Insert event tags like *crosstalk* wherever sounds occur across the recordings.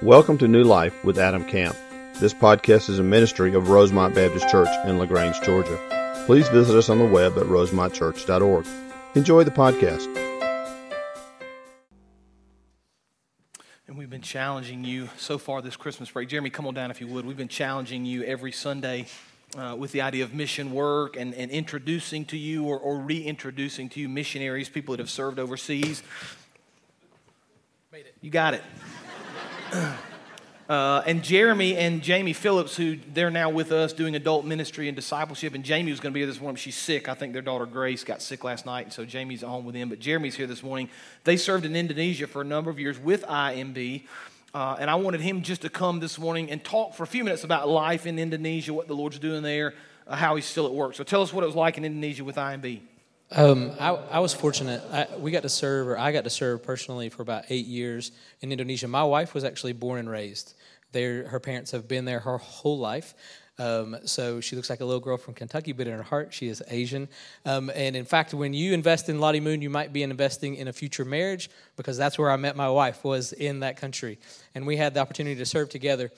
Welcome to New Life with Adam Camp. This podcast is a ministry of Rosemont Baptist Church in LaGrange, Georgia. Please visit us on the web at rosemontchurch.org. Enjoy the podcast. And we've been challenging you so far this Christmas break. Jeremy, come on down if you would. We've been challenging you every Sunday uh, with the idea of mission work and, and introducing to you or, or reintroducing to you missionaries, people that have served overseas. Made it. You got it. Uh, and Jeremy and Jamie Phillips, who they're now with us doing adult ministry and discipleship. And Jamie was going to be here this morning. She's sick. I think their daughter Grace got sick last night, and so Jamie's home with them. But Jeremy's here this morning. They served in Indonesia for a number of years with IMB. Uh, and I wanted him just to come this morning and talk for a few minutes about life in Indonesia, what the Lord's doing there, uh, how he's still at work. So tell us what it was like in Indonesia with IMB. Um, I, I, was fortunate. I, we got to serve, or I got to serve personally for about eight years in Indonesia. My wife was actually born and raised there. Her parents have been there her whole life. Um, so she looks like a little girl from Kentucky, but in her heart, she is Asian. Um, and in fact, when you invest in Lottie Moon, you might be investing in a future marriage because that's where I met my wife, was in that country. And we had the opportunity to serve together.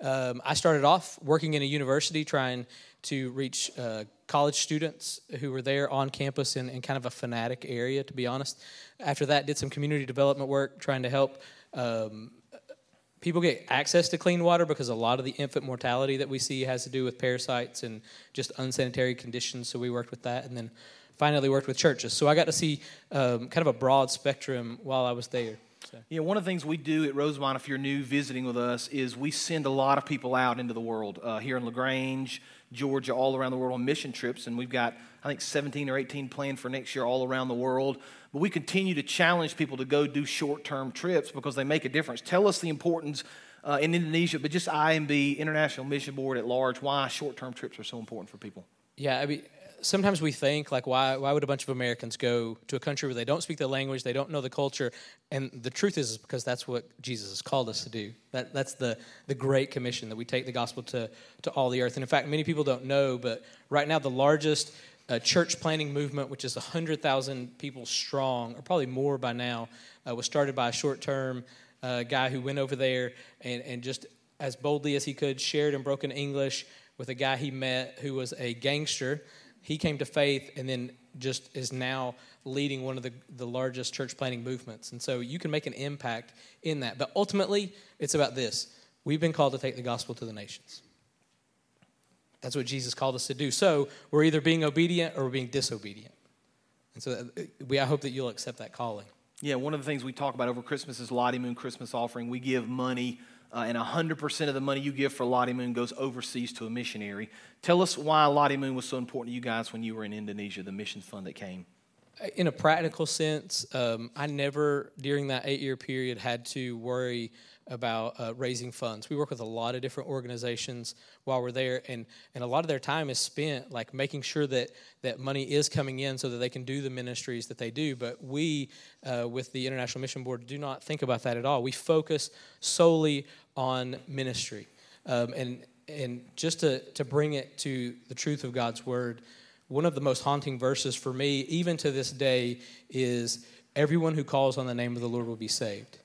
Um, I started off working in a university trying to reach uh, college students who were there on campus in, in, kind of a fanatic area, to be honest. After that, did some community development work trying to help um, people get access to clean water because a lot of the infant mortality that we see has to do with parasites and just unsanitary conditions. So we worked with that, and then finally worked with churches. So I got to see um, kind of a broad spectrum while I was there. So. Yeah, one of the things we do at Rosemont, if you're new visiting with us, is we send a lot of people out into the world uh, here in LaGrange, Georgia, all around the world on mission trips, and we've got I think 17 or 18 planned for next year all around the world. But we continue to challenge people to go do short term trips because they make a difference. Tell us the importance uh, in Indonesia, but just IMB, International Mission Board at large, why short term trips are so important for people. Yeah, I mean, sometimes we think like why why would a bunch of Americans go to a country where they don't speak the language, they don't know the culture, and the truth is, is because that's what Jesus has called us to do. That that's the the great commission that we take the gospel to to all the earth. And in fact, many people don't know, but right now the largest uh, church planting movement, which is 100,000 people strong, or probably more by now, uh, was started by a short term uh, guy who went over there and, and just as boldly as he could shared in broken English with a guy he met who was a gangster he came to faith and then just is now leading one of the, the largest church planting movements. And so you can make an impact in that. But ultimately, it's about this we've been called to take the gospel to the nations. That's what Jesus called us to do. So we're either being obedient or we're being disobedient. And so uh, we, I hope that you'll accept that calling. Yeah, one of the things we talk about over Christmas is Lottie Moon Christmas offering. We give money uh, and 100% of the money you give for Lottie Moon goes overseas to a missionary. Tell us why Lottie Moon was so important to you guys when you were in Indonesia, the mission fund that came. In a practical sense, um, I never, during that eight year period, had to worry about uh, raising funds. We work with a lot of different organizations while we're there, and, and a lot of their time is spent like making sure that, that money is coming in so that they can do the ministries that they do. But we, uh, with the International Mission Board, do not think about that at all. We focus solely on ministry. Um, and, and just to, to bring it to the truth of God's word, one of the most haunting verses for me, even to this day, is everyone who calls on the name of the Lord will be saved.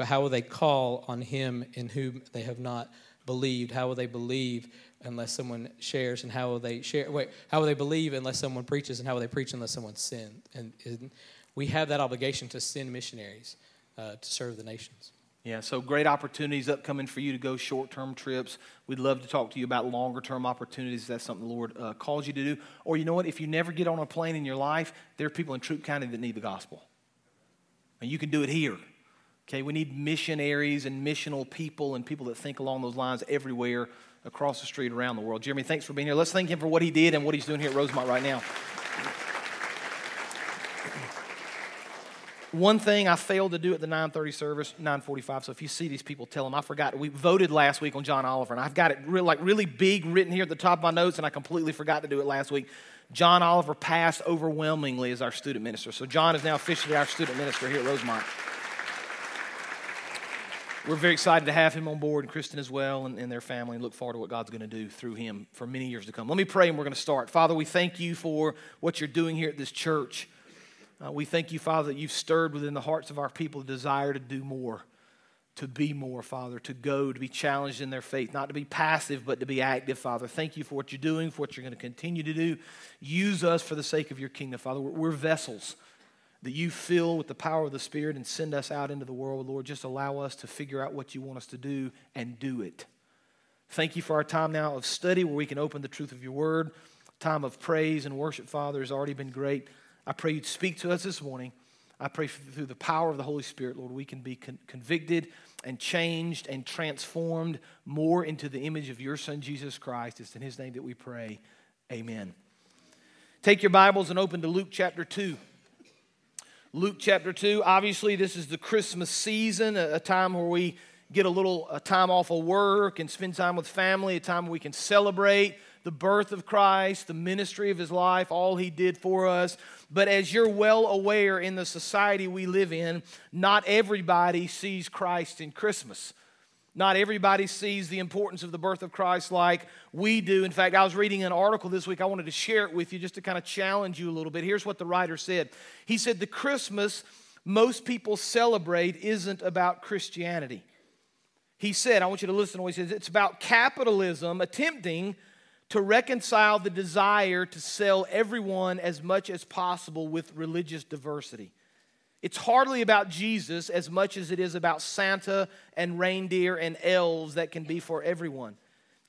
But how will they call on him in whom they have not believed? How will they believe unless someone shares? And how will they share? Wait, how will they believe unless someone preaches? And how will they preach unless someone sins? And, and we have that obligation to send missionaries uh, to serve the nations. Yeah, so great opportunities upcoming for you to go short term trips. We'd love to talk to you about longer term opportunities. That's something the Lord uh, calls you to do. Or you know what? If you never get on a plane in your life, there are people in Troup County that need the gospel. And you can do it here. Okay, we need missionaries and missional people and people that think along those lines everywhere across the street around the world. Jeremy, thanks for being here. Let's thank him for what he did and what he's doing here at Rosemont right now. One thing I failed to do at the 9:30 service, 9:45. So if you see these people, tell them I forgot. We voted last week on John Oliver, and I've got it real, like really big written here at the top of my notes, and I completely forgot to do it last week. John Oliver passed overwhelmingly as our student minister. So John is now officially our student minister here at Rosemont we're very excited to have him on board and Kristen as well and, and their family and look forward to what God's going to do through him for many years to come. Let me pray and we're going to start. Father, we thank you for what you're doing here at this church. Uh, we thank you, Father, that you've stirred within the hearts of our people a desire to do more. to be more, Father, to go, to be challenged in their faith, not to be passive, but to be active, Father. Thank you for what you're doing, for what you're going to continue to do. Use us for the sake of your kingdom, Father. We're, vessels that you fill with the power of the Spirit and send us out into the world, Lord. Just allow us to figure out what you want us to do and do it. Thank you for our time now of study where we can open the truth of your word. Time of praise and worship, Father, has already been great. I pray you'd speak to us this morning. I pray through the power of the Holy Spirit, Lord, we can be con- convicted and changed and transformed more into the image of your Son, Jesus Christ. It's in his name that we pray. Amen. Take your Bibles and open to Luke chapter 2. Luke chapter 2. Obviously, this is the Christmas season, a, time where we get a little a time off of work and spend time with family, a time where we can celebrate the birth of Christ, the ministry of his life, all he did for us. But as you're well aware in the society we live in, not everybody sees Christ in Christmas. Not everybody sees the importance of the birth of Christ like we do. In fact, I was reading an article this week. I wanted to share it with you just to kind of challenge you a little bit. Here's what the writer said He said, The Christmas most people celebrate isn't about Christianity. He said, I want you to listen to what he says, it's about capitalism attempting to reconcile the desire to sell everyone as much as possible with religious diversity. It's hardly about Jesus as much as it is about Santa and reindeer and elves that can be for everyone.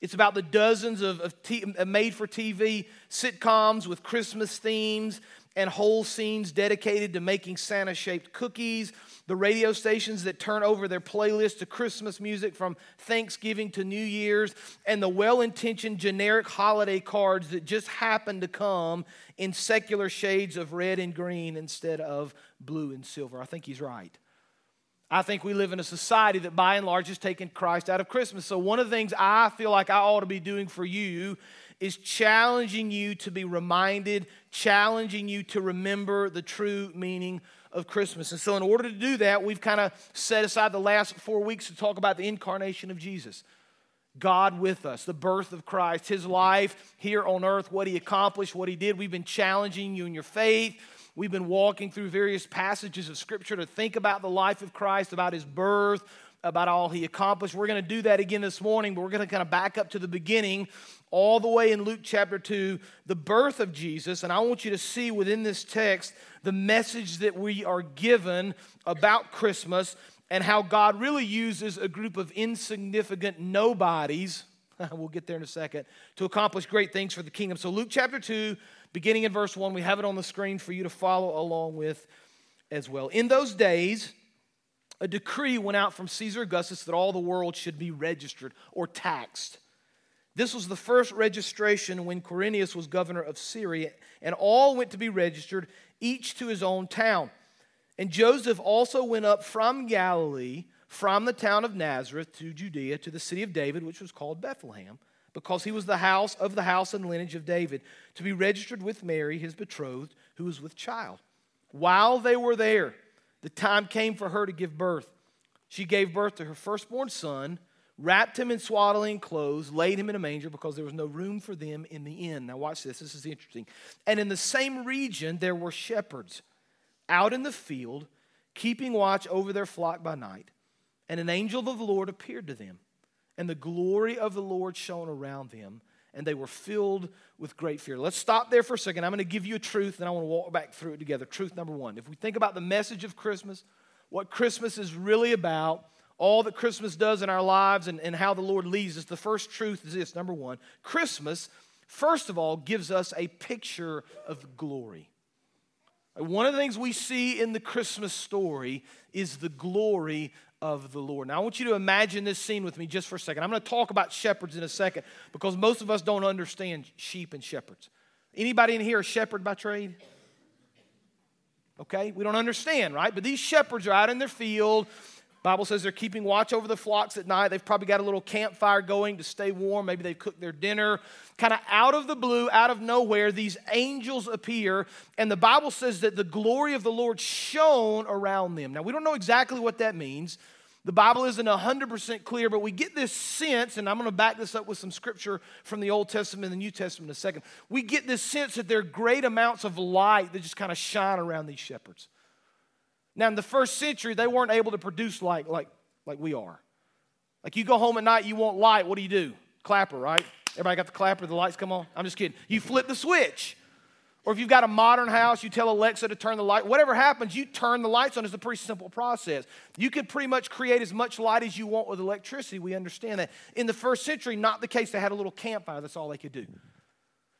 It's about the dozens of, of t- made for TV sitcoms with Christmas themes and whole scenes dedicated to making Santa shaped cookies, the radio stations that turn over their playlist to Christmas music from Thanksgiving to New Year's, and the well intentioned generic holiday cards that just happen to come in secular shades of red and green instead of blue and silver. I think he's right. I think we live in a society that by and large has taken Christ out of Christmas. So, one of the things I feel like I ought to be doing for you is challenging you to be reminded, challenging you to remember the true meaning of Christmas. And so, in order to do that, we've kind of set aside the last four weeks to talk about the incarnation of Jesus. God with us, the birth of Christ, his life here on earth, what he accomplished, what he did. We've been challenging you in your faith. We've been walking through various passages of Scripture to think about the life of Christ, about his birth, about all he accomplished. We're going to do that again this morning, but we're going to kind of back up to the beginning, all the way in Luke chapter 2, the birth of Jesus. And I want you to see within this text the message that we are given about Christmas and how God really uses a group of insignificant nobodies. *laughs* we'll get there in a second to accomplish great things for the kingdom. So, Luke chapter 2, beginning in verse 1. We have it on the screen for you to follow along with as well. In those days, a decree went out from Caesar Augustus that all the world should be registered or taxed. This was the first registration when Quirinius was governor of Syria, and all went to be registered, each to his own town. And Joseph also went up from Galilee, from the town of Nazareth to Judea, to the city of David, which was called Bethlehem because he was the house of the house and lineage of David, to be registered with Mary, his betrothed, who was with child. While they were there, the time came for her to give birth. She gave birth to her firstborn son, wrapped him in swaddling clothes, laid him in a manger because there was no room for them in the inn. Now, watch this, this is interesting. And in the same region, there were shepherds out in the field, keeping watch over their flock by night. And an angel of the Lord appeared to them and the glory of the Lord shone around them, and they were filled with great fear. Let's stop there for a second. I'm going to give you a truth, and I want to walk back through it together. Truth number one. If we think about the message of Christmas, what Christmas is really about, all that Christmas does in our lives, and, and how the Lord leads us, the first truth is this number one Christmas, first of all, gives us a picture of glory. One of the things we see in the Christmas story is the glory of the Lord. Now, I want you to imagine this scene with me just for a second. I'm going to talk about shepherds in a second because most of us don't understand sheep and shepherds. Anybody in here a shepherd by trade? Okay, we don't understand, right? But these shepherds are out in their field. Bible says they're keeping watch over the flocks at night. They've probably got a little campfire going to stay warm. Maybe they've cooked their dinner. Kind of out of the blue, out of nowhere, these angels appear, and the Bible says that the glory of the Lord shone around them. Now, we don't know exactly what that means. The Bible isn't 100% clear, but we get this sense, and I'm going to back this up with some scripture from the Old Testament and the New Testament in a second. We get this sense that there are great amounts of light that just kind of shine around these shepherds. Now, in the first century, they weren't able to produce like, like like we are. Like you go home at night, you want light, what do you do? Clapper, right? Everybody got the clapper, the lights come on? I'm just kidding. You flip the switch. Or if you've got a modern house, you tell Alexa to turn the light. Whatever happens, you turn the lights on. It's a pretty simple process. You could pretty much create as much light as you want with electricity. We understand that. In the first century, not the case. They had a little campfire. That's all they could do.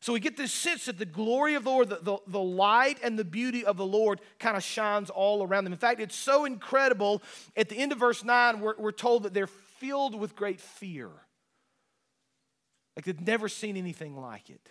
So we get this sense that the glory of the Lord, the, the, the light and the beauty of the Lord kind of shines all around them. In fact, it's so incredible. At the end of verse 9, we're, we're told that they're filled with great fear. Like they've never seen anything like it.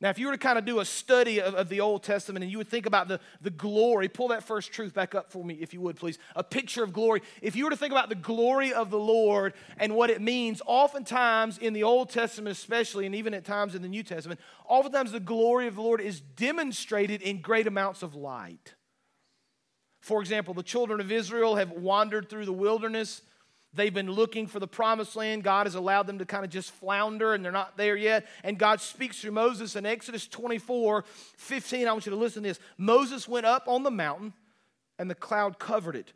Now, if you were to kind of do a study of, of, the Old Testament and you would think about the, the glory, pull that first truth back up for me, if you would, please. A picture of glory. If you were to think about the glory of the Lord and what it means, oftentimes in the Old Testament, especially, and even at times in the New Testament, oftentimes the glory of the Lord is demonstrated in great amounts of light. For example, the children of Israel have wandered through the wilderness They've been looking for the promised land. God has allowed them to kind of just flounder and they're not there yet. And God speaks through Moses in Exodus 24 15. I want you to listen to this. Moses went up on the mountain and the cloud covered it.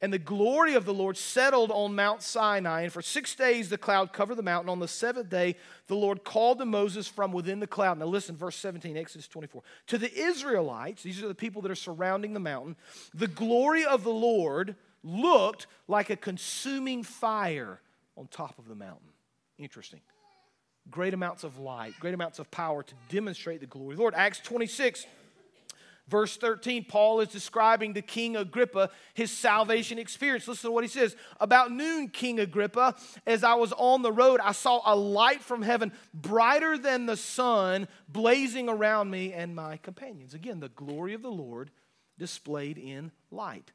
And the glory of the Lord settled on Mount Sinai. And for six days the cloud covered the mountain. On the seventh day, the Lord called to Moses from within the cloud. Now listen, verse 17, Exodus 24. To the Israelites, these are the people that are surrounding the mountain, the glory of the Lord looked like a consuming fire on top of the mountain. Interesting. Great amounts of light, great amounts of power to demonstrate the glory of the Lord. Acts 26, verse 13, Paul is describing to King Agrippa his salvation experience. Listen to what he says. About noon, King Agrippa, as I was on the road, I saw a light from heaven brighter than the sun blazing around me and my companions. Again, the glory of the Lord displayed in light.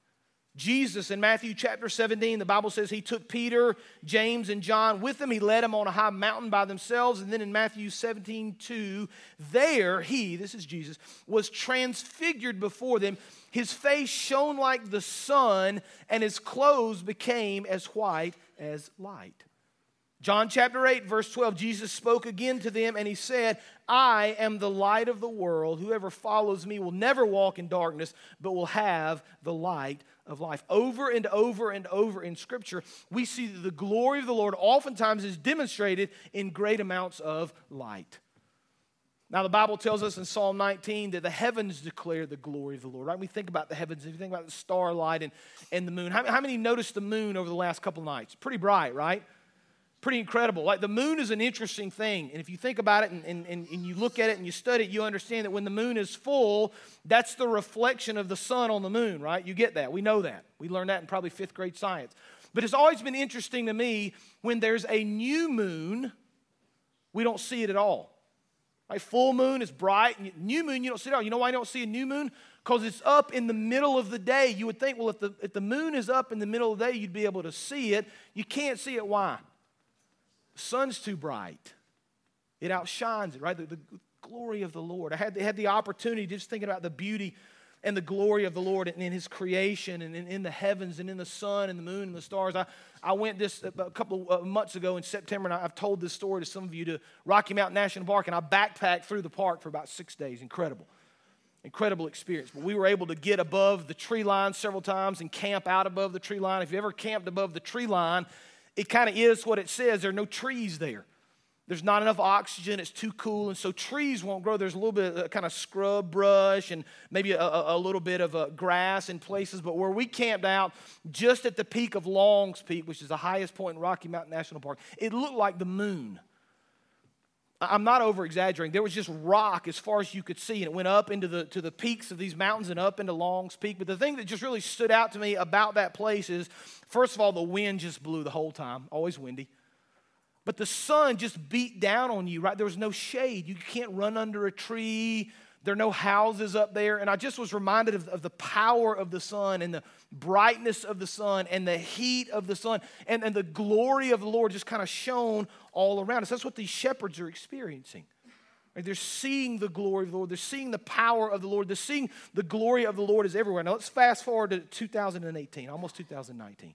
Jesus in Matthew chapter 17, the Bible says he took Peter, James, and John with him. He led them on a high mountain by themselves. And then in Matthew 17, 2, there he, this is Jesus, was transfigured before them. His face shone like the sun, and his clothes became as white as light. John chapter 8, verse 12, Jesus spoke again to them and he said, I am the light of the world. Whoever follows me will never walk in darkness, but will have the light of life. Over and over and over in Scripture, we see that the glory of the Lord oftentimes is demonstrated in great amounts of light. Now, the Bible tells us in Psalm 19 that the heavens declare the glory of the Lord, right? We think about the heavens, if you think about the starlight and, and the moon. How, how many noticed the moon over the last couple nights? Pretty bright, right? Pretty incredible. Like the moon is an interesting thing. And if you think about it and, and, and, you look at it and you study it, you understand that when the moon is full, that's the reflection of the sun on the moon, right? You get that. We know that. We learned that in probably fifth grade science. But it's always been interesting to me when there's a new moon, we don't see it at all. Like full moon is bright, new moon you don't see it all. You know why you don't see a new moon? Because it's up in the middle of the day. You would think, well, if the, if the moon is up in the middle of the day, you'd be able to see it. You can't see it. Why? Sun's too bright. It outshines it, right? The, the glory of the Lord. I had, had the opportunity just thinking about the beauty and the glory of the Lord and in His creation and in, in, the heavens and in the sun and the moon and the stars. I, I went this uh, a couple of months ago in September, and I've told this story to some of you to Rocky Mountain National Park, and I backpacked through the park for about six days. Incredible. Incredible experience. But we were able to get above the tree line several times and camp out above the tree line. If you ever camped above the tree line, it kind of is what it says. There are no trees there. There's not enough oxygen. It's too cool. And so trees won't grow. There's a little bit of kind of scrub brush and maybe a, a, little bit of uh, grass in places. But where we camped out, just at the peak of Long's Peak, which is the highest point in Rocky Mountain National Park, it looked like the moon. I'm not over exaggerating. There was just rock as far as you could see, and it went up into the to the peaks of these mountains and up into Long's Peak. But the thing that just really stood out to me about that place is, first of all, the wind just blew the whole time, always windy. But the sun just beat down on you, right? There was no shade. You can't run under a tree. There are no houses up there. And I just was reminded of, of, the power of the sun and the brightness of the sun and the heat of the sun and, and the glory of the Lord just kind of shone all around us. That's what these shepherds are experiencing. Right? They're seeing the glory of the Lord. They're seeing the power of the Lord. They're seeing the glory of the Lord is everywhere. Now let's fast forward to 2018, almost 2019.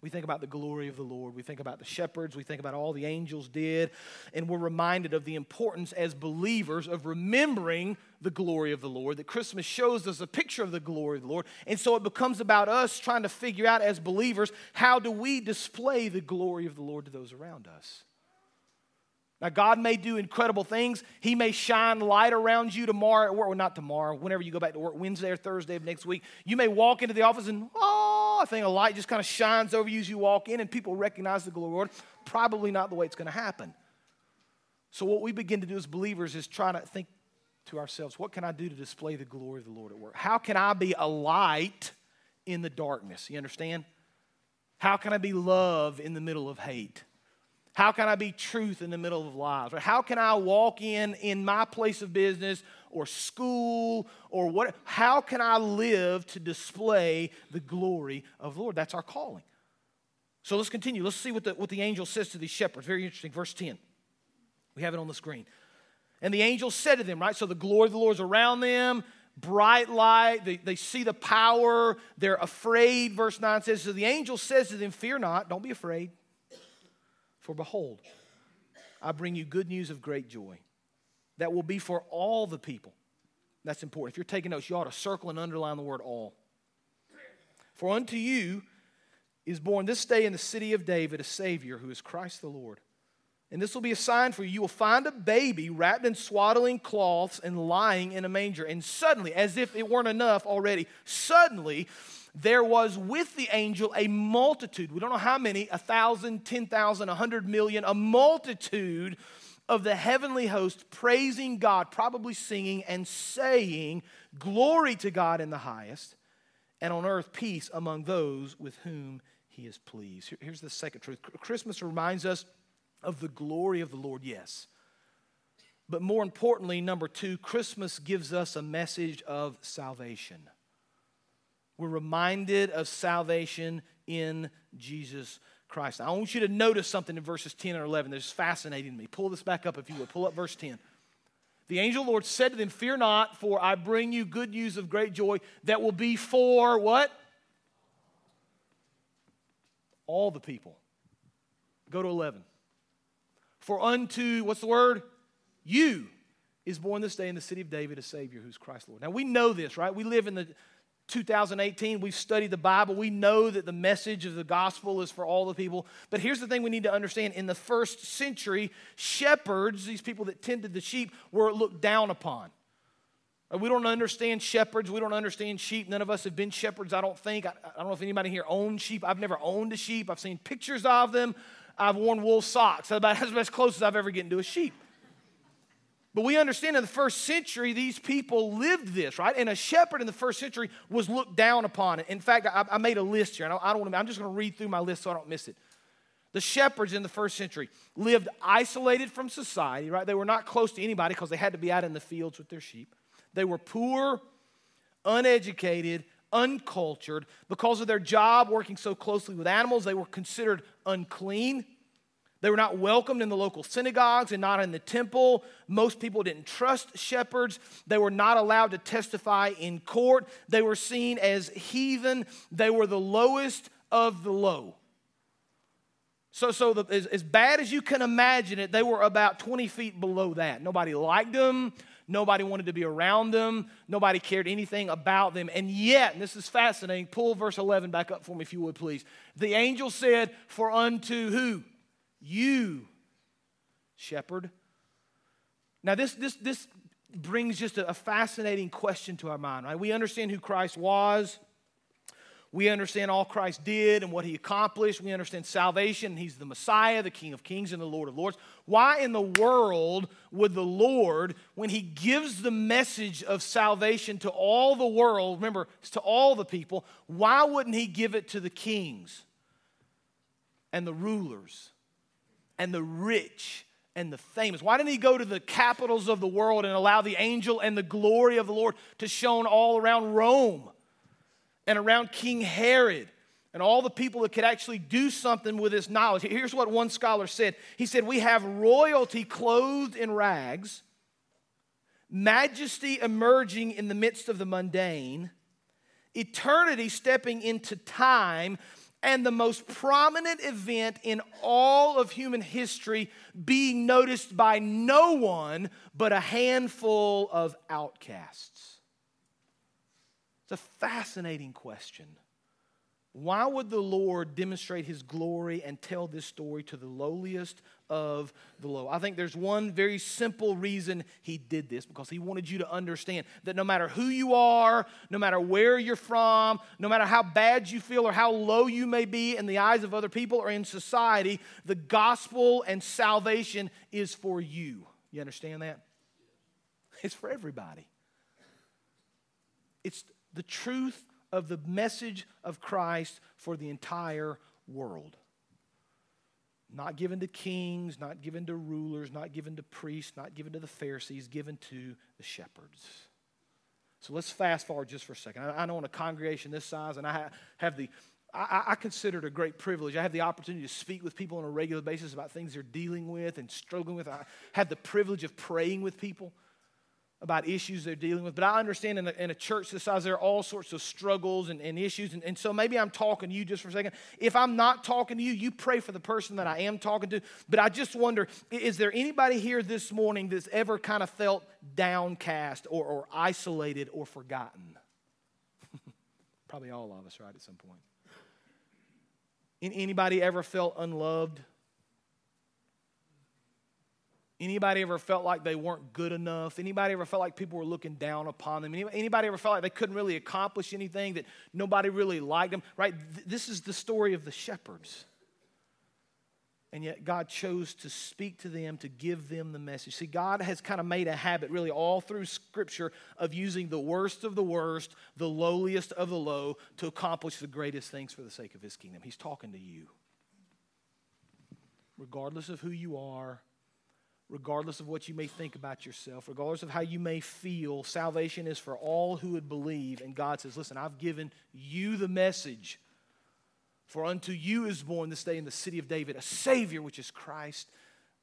We think about the glory of the Lord. We think about the shepherds. We think about all the angels did. And we're reminded of the importance as believers of remembering the glory of the Lord. That Christmas shows us a picture of the glory of the Lord. And so it becomes about us trying to figure out as believers how do we display the glory of the Lord to those around us? Now, God may do incredible things. He may shine light around you tomorrow. Well, not tomorrow, whenever you go back to work, Wednesday or Thursday of next week. You may walk into the office and, oh, I think a light just kind of shines over you as you walk in and people recognize the glory of the Lord. Probably not the way it's going to happen. So, what we begin to do as believers is try to think to ourselves, what can I do to display the glory of the Lord at work? How can I be a light in the darkness? You understand? How can I be love in the middle of hate? How can I be truth in the middle of lies? Or how can I walk in in my place of business or school or what? How can I live to display the glory of the Lord? That's our calling. So let's continue. Let's see what the, what the angel says to these shepherds. Very interesting. Verse 10. We have it on the screen. And the angel said to them, right? So the glory of the Lord is around them, bright light. They, they see the power. They're afraid. Verse 9 says, So the angel says to them, Fear not, don't be afraid. For behold, I bring you good news of great joy that will be for all the people. That's important. If you're taking notes, you ought to circle and underline the word all. For unto you is born this day in the city of David a Savior who is Christ the Lord. And this will be a sign for you. You will find a baby wrapped in swaddling cloths and lying in a manger. And suddenly, as if it weren't enough already, suddenly there was with the angel a multitude. We don't know how many a thousand, ten thousand, a hundred million, a multitude of the heavenly host praising God, probably singing and saying, Glory to God in the highest, and on earth peace among those with whom he is pleased. Here's the second truth Christmas reminds us of the glory of the Lord, yes. But more importantly, number two, Christmas gives us a message of salvation. We're reminded of salvation in Jesus Christ. I want you to notice something in verses 10 and 11 that's fascinating to me. Pull this back up if you would. Pull up verse 10. The angel of the Lord said to them, Fear not, for I bring you good news of great joy that will be for what? All the people. Go to 11. For unto, what's the word? You is born this day in the city of David a Savior who's Christ Lord. Now we know this, right? We live in the 2018, we've studied the Bible. We know that the message of the gospel is for all the people. But here's the thing we need to understand in the first century, shepherds, these people that tended the sheep, were looked down upon. Uh, we don't understand shepherds. We don't understand sheep. None of us have been shepherds, I don't think. I, I don't know if anybody here owns sheep. I've never owned a sheep. I've seen pictures of them. I've worn wool socks. That's about *laughs* as close as I've ever gotten to a sheep. But we understand in the first century, these people lived this, right? And a shepherd in the first century was looked down upon. In fact, I, I made a list here, I, I don't want to, I'm just going to read through my list so I don't miss it. The shepherds in the first century lived isolated from society, right? They were not close to anybody because they had to be out in the fields with their sheep. They were poor, uneducated, uncultured. Because of their job working so closely with animals, they were considered unclean. They were not welcomed in the local synagogues and not in the temple. Most people didn't trust shepherds. They were not allowed to testify in court. They were seen as heathen. They were the lowest of the low. So, so the, as, as bad as you can imagine it, they were about 20 feet below that. Nobody liked them. Nobody wanted to be around them. Nobody cared anything about them. And yet, and this is fascinating, pull verse 11 back up for me if you would, please. The angel said, For unto who? You, shepherd. Now, this, this, this brings just a, a fascinating question to our mind, right? We understand who Christ was. We understand all Christ did and what he accomplished. We understand salvation. He's the Messiah, the King of Kings, and the Lord of Lords. Why in the world would the Lord, when he gives the message of salvation to all the world, remember, it's to all the people, why wouldn't he give it to the kings and the rulers and the rich and the famous? Why didn't he go to the capitals of the world and allow the angel and the glory of the Lord to shone all around Rome and around King Herod? and all the people that could actually do something with this knowledge. Here's what one scholar said He said, We have royalty clothed in rags, majesty emerging in the midst of the mundane, eternity stepping into time, and the most prominent event in all of human history being noticed by no one but a handful of outcasts? It's a fascinating question. Why would the Lord demonstrate his glory and tell this story to the lowliest of the low? I think there's one very simple reason he did this because he wanted you to understand that no matter who you are, no matter where you're from, no matter how bad you feel or how low you may be in the eyes of other people or in society, the gospel and salvation is for you. You understand that? It's for everybody. It's the truth of the message of Christ for the entire world. Not given to kings, not given to rulers, not given to priests, not given to the Pharisees, given to the shepherds. So let's fast forward just for a second. I, know in a congregation this size, and I have the I, consider it a great privilege. I have the opportunity to speak with people on a regular basis about things they're dealing with and struggling with. I have the privilege of praying with people about issues they're dealing with. But I understand in a, in a church this size, there are all sorts of struggles and, and issues. And, and, so maybe I'm talking to you just for a second. If I'm not talking to you, you pray for the person that I am talking to. But I just wonder is there anybody here this morning that's ever kind of felt downcast or, or isolated or forgotten? *laughs* Probably all of us, right, at some point. Anybody ever felt unloved? Anybody ever felt like they weren't good enough? Anybody ever felt like people were looking down upon them? Anybody ever felt like they couldn't really accomplish anything, that nobody really liked them? Right? This is the story of the shepherds. And yet God chose to speak to them, to give them the message. See, God has kind of made a habit, really, all through Scripture, of using the worst of the worst, the lowliest of the low, to accomplish the greatest things for the sake of His kingdom. He's talking to you. Regardless of who you are, regardless of what you may think about yourself, regardless of how you may feel, salvation is for all who would believe. And God says, Listen, I've given you the message. For unto you is born this day in the city of David a Savior, which is Christ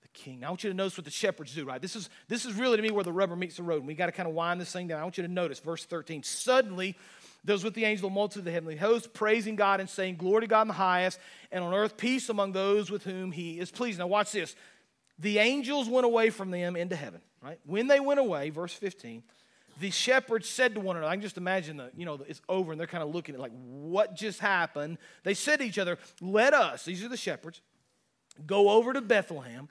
the King. Now, I want you to notice what the shepherds do, right? This is, this is really to me where the rubber meets the road. And we got to kind of wind this thing down. I want you to notice verse 13. Suddenly, those with the angel multitude of the heavenly host, praising God and saying, Glory to God in the highest, and on earth peace among those with whom he is pleased. Now, watch this the angels went away from them into heaven, right? When they went away, verse 15, the shepherds said to one another, I can just imagine that, you know, it's over and they're kind of looking at like, what just happened? They said to each other, let us, these are the shepherds, go over to Bethlehem,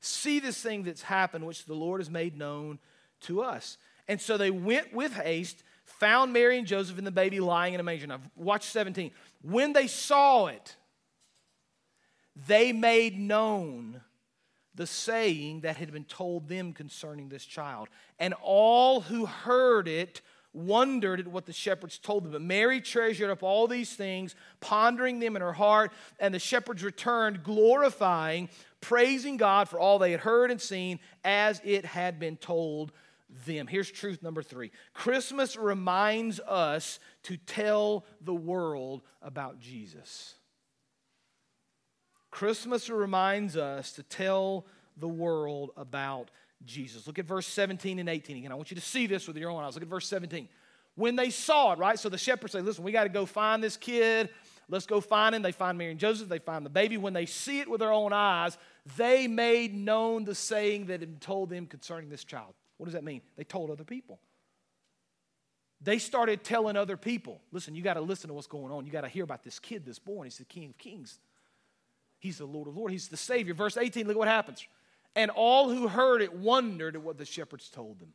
see this thing that's happened, which the Lord has made known to us. And so they went with haste, found Mary and Joseph and the baby lying in a manger. Now, watch 17. When they saw it, they made known the saying that had been told them concerning this child. And all who heard it wondered at what the shepherds told them. But Mary treasured up all these things, pondering them in her heart. And the shepherds returned, glorifying, praising God for all they had heard and seen as it had been told them. Here's truth number three Christmas reminds us to tell the world about Jesus. Christmas reminds us to tell the world about Jesus. Look at verse 17 and 18 again. I want you to see this with your own eyes. Look at verse 17. When they saw it, right? So the shepherds say, listen, we got to go find this kid. Let's go find him. They find Mary and Joseph. They find the baby. When they see it with their own eyes, they made known the saying that had been told them concerning this child. What does that mean? They told other people. They started telling other people, listen, you got to listen to what's going on. You got to hear about this kid that's born. He's the King of Kings. He's the Lord of Lords. He's the Savior. Verse 18, look what happens. And all who heard it wondered at what the shepherds told them.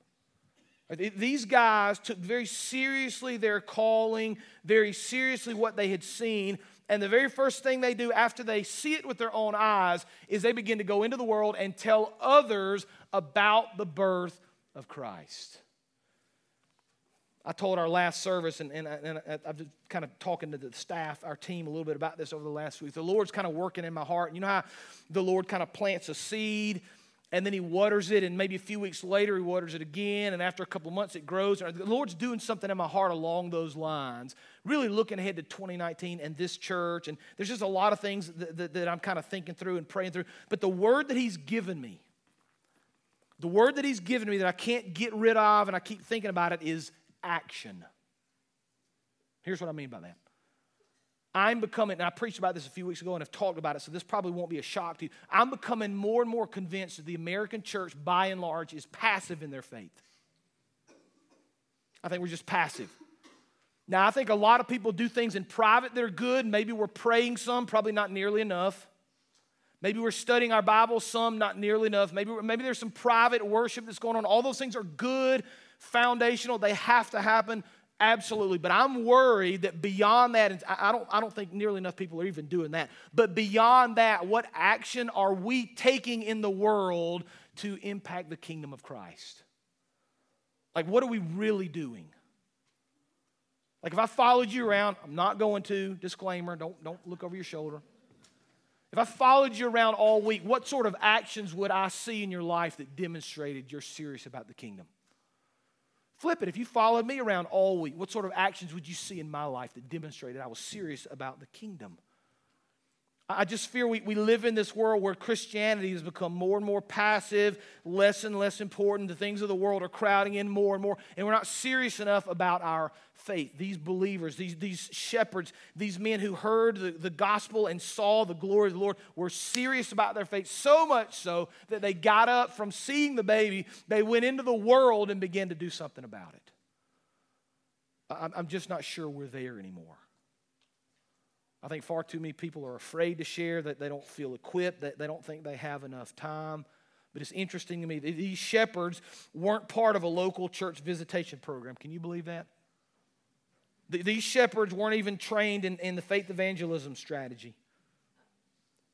These guys took very seriously their calling, very seriously what they had seen. And the very first thing they do after they see it with their own eyes is they begin to go into the world and tell others about the birth of Christ. I told our last service, and, and, and I've been kind of talking to the staff, our team, a little bit about this over the last week. The Lord's kind of working in my heart. You know how the Lord kind of plants a seed, and then He waters it, and maybe a few weeks later He waters it again, and after a couple months it grows. The Lord's doing something in my heart along those lines. Really looking ahead to 2019 and this church, and there's just a lot of things that, that, that I'm kind of thinking through and praying through. But the word that He's given me, the word that He's given me that I can't get rid of, and I keep thinking about it, is action. Here's what I mean by that I'm becoming, and I preached about this a few weeks ago and have talked about it, so this probably won't be a shock to you. I'm becoming more and more convinced that the American church, by and large, is passive in their faith. I think we're just passive. Now, I think a lot of people do things in private that are good. Maybe we're praying some, probably not nearly enough. Maybe we're studying our Bible some, not nearly enough. Maybe, maybe there's some private worship that's going on. All those things are good, foundational, they have to happen. Absolutely. But I'm worried that beyond that, and I don't, I don't think nearly enough people are even doing that. But beyond that, what action are we taking in the world to impact the kingdom of Christ? Like, what are we really doing? Like, if I followed you around, I'm not going to, disclaimer, don't, don't look over your shoulder. If I followed you around all week, what sort of actions would I see in your life that demonstrated you're serious about the kingdom? Flip it. If you followed me around all week, what sort of actions would you see in my life that demonstrated I was serious about the kingdom? I just fear we, we live in this world where Christianity has become more and more passive, less and less important. The things of the world are crowding in more and more, and we're not serious enough about our faith. These believers, these, these shepherds, these men who heard the, the gospel and saw the glory of the Lord were serious about their faith, so much so that they got up from seeing the baby, they went into the world and began to do something about it. I'm just not sure we're there anymore. I think far too many people are afraid to share, that they don't feel equipped, that they don't think they have enough time. But it's interesting to me that these shepherds weren't part of a local church visitation program. Can you believe that? These shepherds weren't even trained in, in the faith evangelism strategy.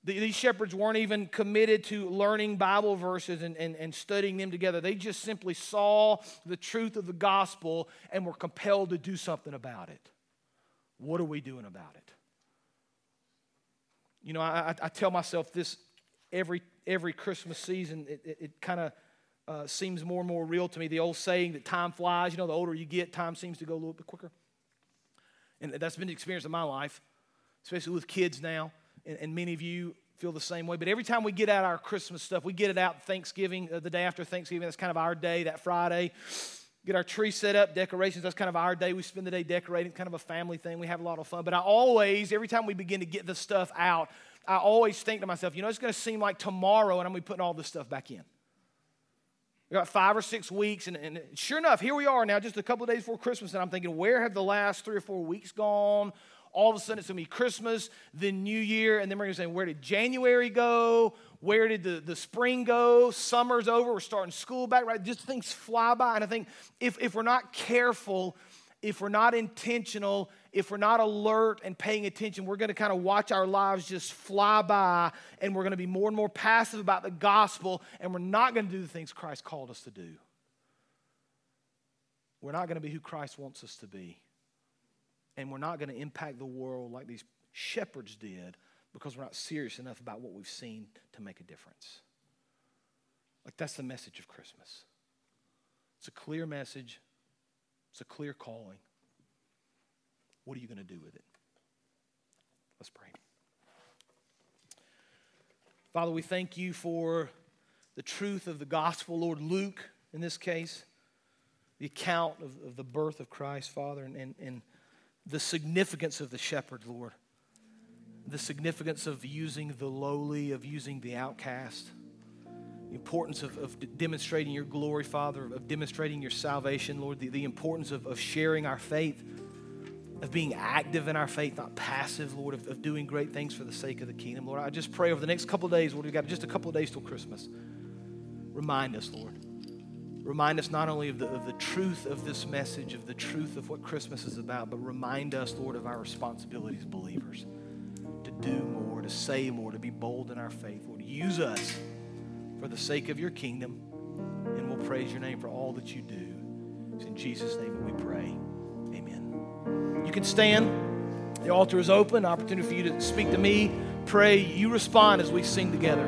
These shepherds weren't even committed to learning Bible verses and, and, and studying them together. They just simply saw the truth of the gospel and were compelled to do something about it. What are we doing about it? You know, I, I tell myself this every, every Christmas season, it, it, it kind of uh, seems more and more real to me. The old saying that time flies, you know, the older you get, time seems to go a little bit quicker. And that's been the experience of my life, especially with kids now. And, and many of you feel the same way. But every time we get out our Christmas stuff, we get it out Thanksgiving, uh, the day after Thanksgiving. That's kind of our day, that Friday. Get our tree set up, decorations. That's kind of our day. We spend the day decorating, kind of a family thing. We have a lot of fun. But I always, every time we begin to get the stuff out, I always think to myself, you know, it's going to seem like tomorrow and I'm going to be putting all this stuff back in. We got five or six weeks, and, and, sure enough, here we are now, just a couple of days before Christmas, and I'm thinking, where have the last three or four weeks gone? All of a sudden, it's gonna be Christmas, then New Year, and then we're gonna say, where did January go? Where did the, the spring go? Summer's over, we're starting school back, right? Just things fly by. And I think if, if we're not careful, if we're not intentional, if we're not alert and paying attention, we're going to kind of watch our lives just fly by and we're going to be more and more passive about the gospel and we're not going to do the things Christ called us to do. We're not going to be who Christ wants us to be. And we're not going to impact the world like these shepherds did because we're not serious enough about what we've seen to make a difference. Like, that's the message of Christmas. It's a clear message, it's a clear calling. What are you going to do with it? Let's pray. Father, we thank you for the truth of the gospel, Lord Luke, in this case, the account of, of the birth of Christ, Father, and, and, and the significance of the shepherd, Lord, the significance of using the lowly, of using the outcast, the importance of, of demonstrating your glory, Father, of demonstrating your salvation, Lord, the, the importance of, of sharing our faith of being active in our faith, not passive, Lord, of, of, doing great things for the sake of the kingdom. Lord, I just pray over the next couple of days, Lord, we've got just a couple of days till Christmas. Remind us, Lord. Remind us not only of the, of the truth of this message, of the truth of what Christmas is about, but remind us, Lord, of our responsibility as believers to do more, to say more, to be bold in our faith. Lord, use us for the sake of your kingdom, and we'll praise your name for all that you do. It's in Jesus' name we pray. Amen. You can stand. The altar is open. Opportunity for you to speak to me, pray. You respond as we sing together